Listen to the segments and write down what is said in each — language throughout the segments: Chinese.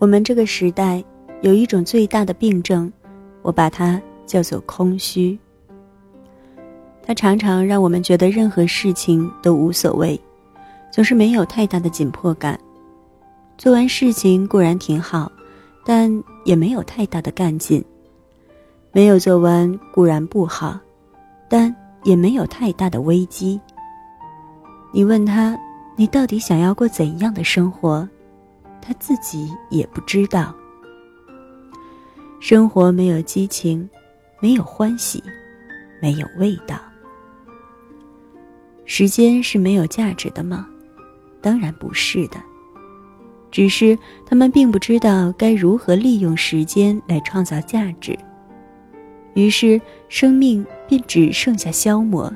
我们这个时代有一种最大的病症，我把它叫做空虚。它常常让我们觉得任何事情都无所谓，总是没有太大的紧迫感。做完事情固然挺好，但也没有太大的干劲。没有做完固然不好，但也没有太大的危机。你问他，你到底想要过怎样的生活？他自己也不知道。生活没有激情，没有欢喜，没有味道。时间是没有价值的吗？当然不是的。只是他们并不知道该如何利用时间来创造价值，于是生命便只剩下消磨。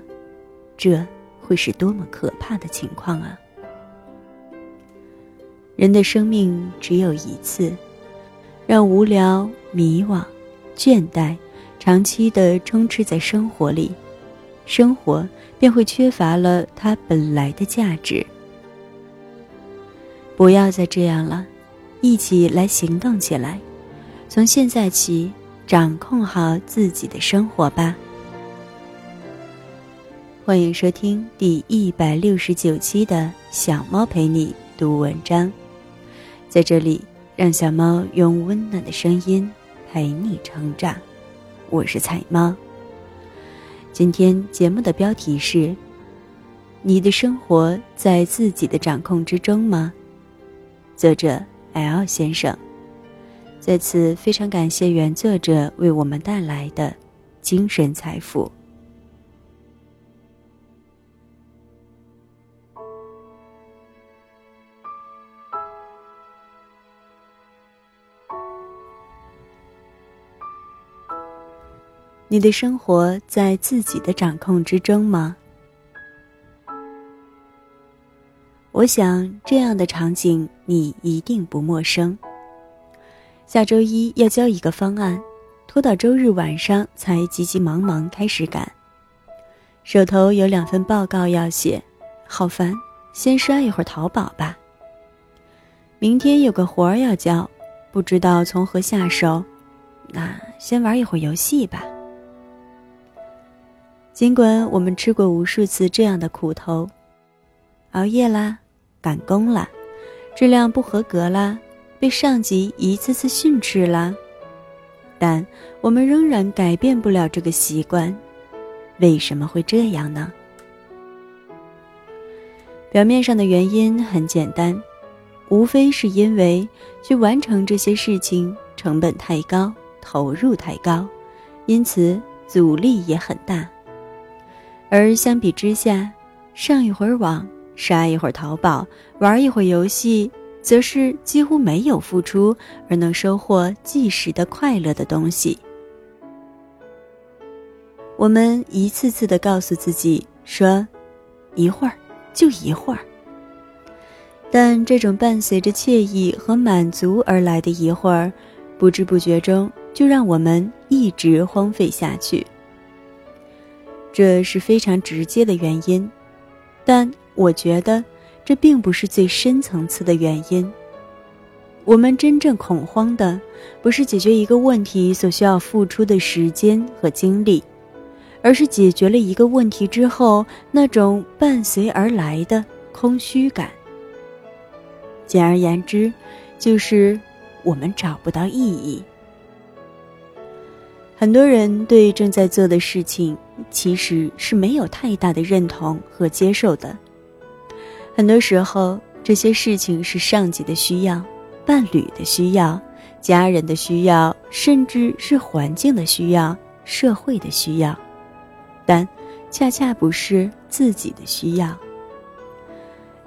这会是多么可怕的情况啊！人的生命只有一次，让无聊、迷惘、倦怠长期的充斥在生活里，生活便会缺乏了它本来的价值。不要再这样了，一起来行动起来，从现在起掌控好自己的生活吧。欢迎收听第一百六十九期的小猫陪你读文章。在这里，让小猫用温暖的声音陪你成长。我是彩猫。今天节目的标题是：你的生活在自己的掌控之中吗？作者 L 先生。在此，非常感谢原作者为我们带来的精神财富。你的生活在自己的掌控之中吗？我想这样的场景你一定不陌生。下周一要交一个方案，拖到周日晚上才急急忙忙开始赶，手头有两份报告要写，好烦，先刷一会儿淘宝吧。明天有个活儿要交，不知道从何下手，那先玩一会儿游戏吧。尽管我们吃过无数次这样的苦头，熬夜啦，赶工啦，质量不合格啦，被上级一次次训斥啦，但我们仍然改变不了这个习惯。为什么会这样呢？表面上的原因很简单，无非是因为去完成这些事情成本太高，投入太高，因此阻力也很大。而相比之下，上一会儿网、刷一会儿淘宝、玩一会儿游戏，则是几乎没有付出而能收获即时的快乐的东西。我们一次次的告诉自己说：“一会儿，就一会儿。”但这种伴随着惬意和满足而来的一会儿，不知不觉中就让我们一直荒废下去。这是非常直接的原因，但我觉得这并不是最深层次的原因。我们真正恐慌的，不是解决一个问题所需要付出的时间和精力，而是解决了一个问题之后那种伴随而来的空虚感。简而言之，就是我们找不到意义。很多人对正在做的事情其实是没有太大的认同和接受的。很多时候，这些事情是上级的需要、伴侣的需要、家人的需要，甚至是环境的需要、社会的需要，但恰恰不是自己的需要。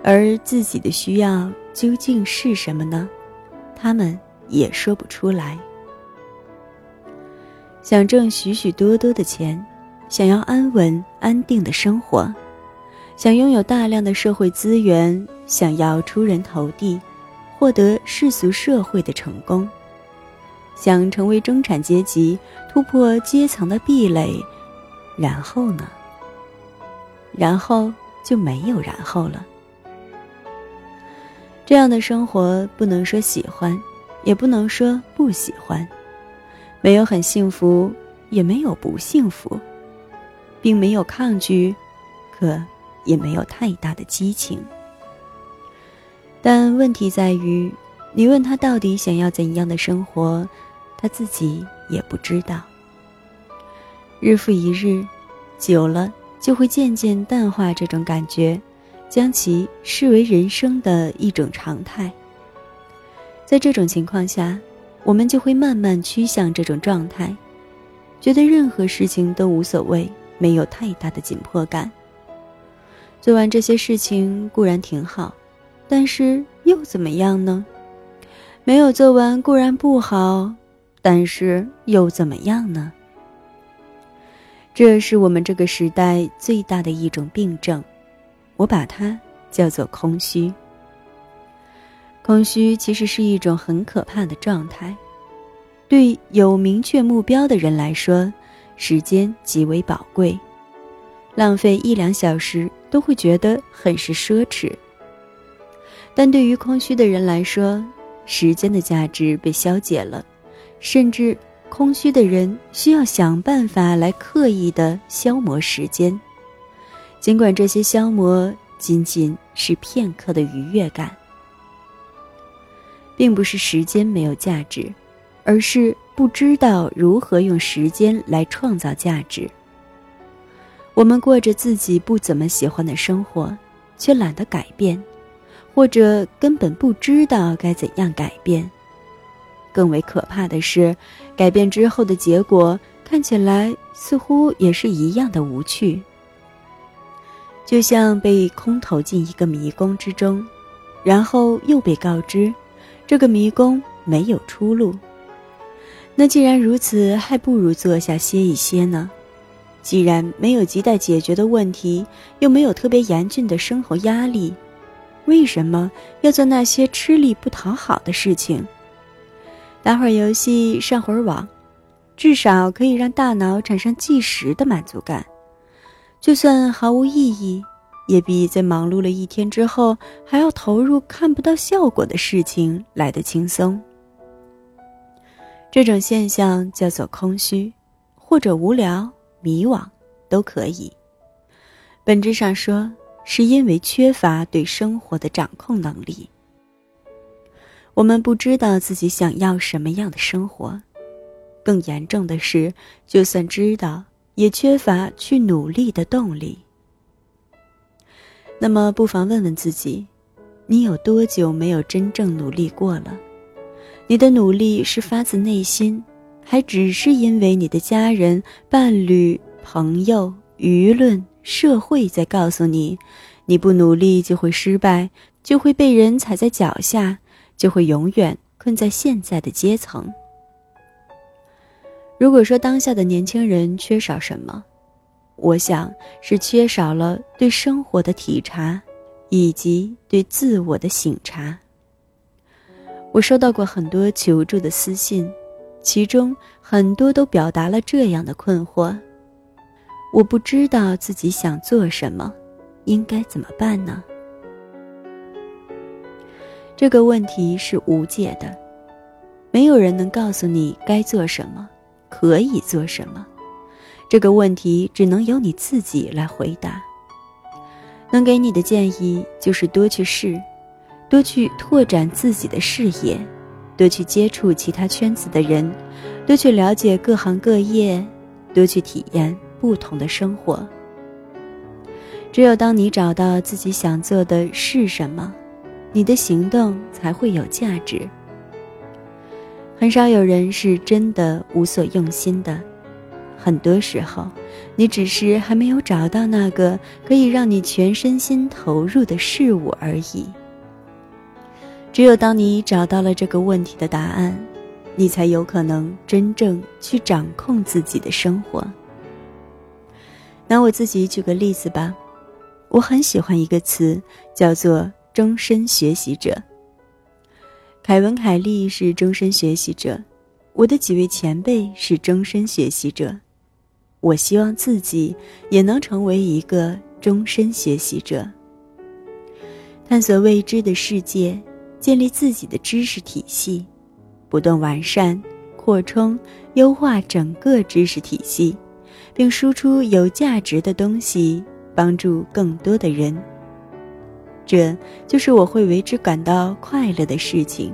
而自己的需要究竟是什么呢？他们也说不出来。想挣许许多多的钱，想要安稳安定的生活，想拥有大量的社会资源，想要出人头地，获得世俗社会的成功，想成为中产阶级，突破阶层的壁垒，然后呢？然后就没有然后了。这样的生活不能说喜欢，也不能说不喜欢，没有很幸福，也没有不幸福，并没有抗拒，可也没有太大的激情。但问题在于，你问他到底想要怎样的生活，他自己也不知道。日复一日，久了就会渐渐淡化这种感觉，将其视为人生的一种常态。在这种情况下，我们就会慢慢趋向这种状态，觉得任何事情都无所谓，没有太大的紧迫感。做完这些事情固然挺好，但是又怎么样呢？没有做完固然不好，但是又怎么样呢？这是我们这个时代最大的一种病症，我把它叫做空虚。空虚其实是一种很可怕的状态，对有明确目标的人来说，时间极为宝贵，浪费一两小时都会觉得很是奢侈。但对于空虚的人来说，时间的价值被消解了，甚至空虚的人需要想办法来刻意的消磨时间，尽管这些消磨仅仅是片刻的愉悦感。并不是时间没有价值，而是不知道如何用时间来创造价值。我们过着自己不怎么喜欢的生活，却懒得改变，或者根本不知道该怎样改变。更为可怕的是，改变之后的结果看起来似乎也是一样的无趣，就像被空投进一个迷宫之中，然后又被告知。这个迷宫没有出路。那既然如此，还不如坐下歇一歇呢。既然没有亟待解决的问题，又没有特别严峻的生活压力，为什么要做那些吃力不讨好的事情？打会儿游戏，上会儿网，至少可以让大脑产生即时的满足感，就算毫无意义。也比在忙碌了一天之后还要投入看不到效果的事情来得轻松。这种现象叫做空虚，或者无聊、迷惘，都可以。本质上说，是因为缺乏对生活的掌控能力。我们不知道自己想要什么样的生活，更严重的是，就算知道，也缺乏去努力的动力。那么，不妨问问自己：你有多久没有真正努力过了？你的努力是发自内心，还只是因为你的家人、伴侣、朋友、舆论、社会在告诉你，你不努力就会失败，就会被人踩在脚下，就会永远困在现在的阶层？如果说当下的年轻人缺少什么？我想是缺少了对生活的体察，以及对自我的醒察。我收到过很多求助的私信，其中很多都表达了这样的困惑：我不知道自己想做什么，应该怎么办呢？这个问题是无解的，没有人能告诉你该做什么，可以做什么。这个问题只能由你自己来回答。能给你的建议就是多去试，多去拓展自己的视野，多去接触其他圈子的人，多去了解各行各业，多去体验不同的生活。只有当你找到自己想做的是什么，你的行动才会有价值。很少有人是真的无所用心的。很多时候，你只是还没有找到那个可以让你全身心投入的事物而已。只有当你找到了这个问题的答案，你才有可能真正去掌控自己的生活。拿我自己举个例子吧，我很喜欢一个词，叫做“终身学习者”。凯文·凯利是终身学习者，我的几位前辈是终身学习者。我希望自己也能成为一个终身学习者，探索未知的世界，建立自己的知识体系，不断完善、扩充、优化整个知识体系，并输出有价值的东西，帮助更多的人。这就是我会为之感到快乐的事情。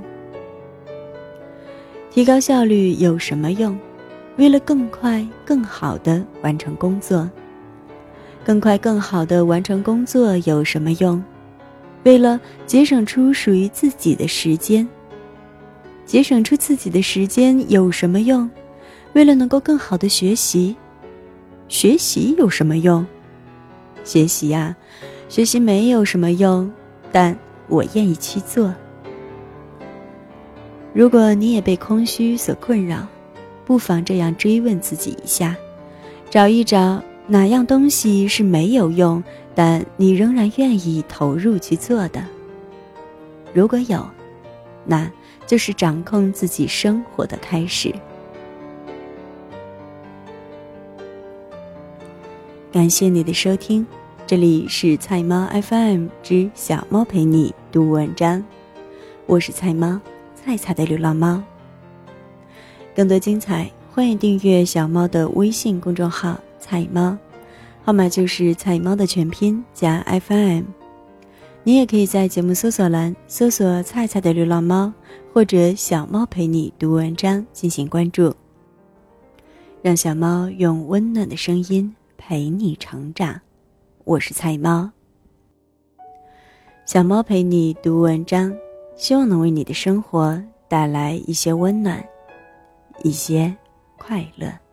提高效率有什么用？为了更快、更好的完成工作。更快、更好的完成工作有什么用？为了节省出属于自己的时间。节省出自己的时间有什么用？为了能够更好的学习。学习有什么用？学习呀，学习没有什么用，但我愿意去做。如果你也被空虚所困扰，不妨这样追问自己一下，找一找。哪样东西是没有用，但你仍然愿意投入去做的？如果有，那就是掌控自己生活的开始。感谢你的收听，这里是菜猫 FM 之小猫陪你读文章，我是菜猫，菜菜的流浪猫。更多精彩，欢迎订阅小猫的微信公众号。菜猫，号码就是菜猫的全拼加 FM。你也可以在节目搜索栏搜索“菜菜的流浪猫”或者“小猫陪你读文章”进行关注，让小猫用温暖的声音陪你成长。我是菜猫，小猫陪你读文章，希望能为你的生活带来一些温暖，一些快乐。